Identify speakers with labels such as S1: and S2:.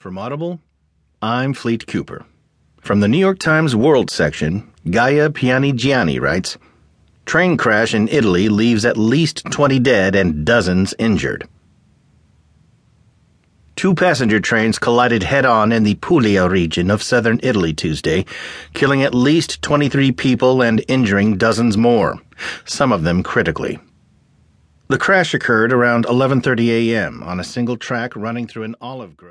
S1: From Audible, I'm Fleet Cooper. From the New York Times World section, Gaia Pianigiani writes Train crash in Italy leaves at least 20 dead and dozens injured. Two passenger trains collided head on in the Puglia region of southern Italy Tuesday, killing at least 23 people and injuring dozens more, some of them critically. The crash occurred around 11:30 a.m. on a single track running through an olive grove.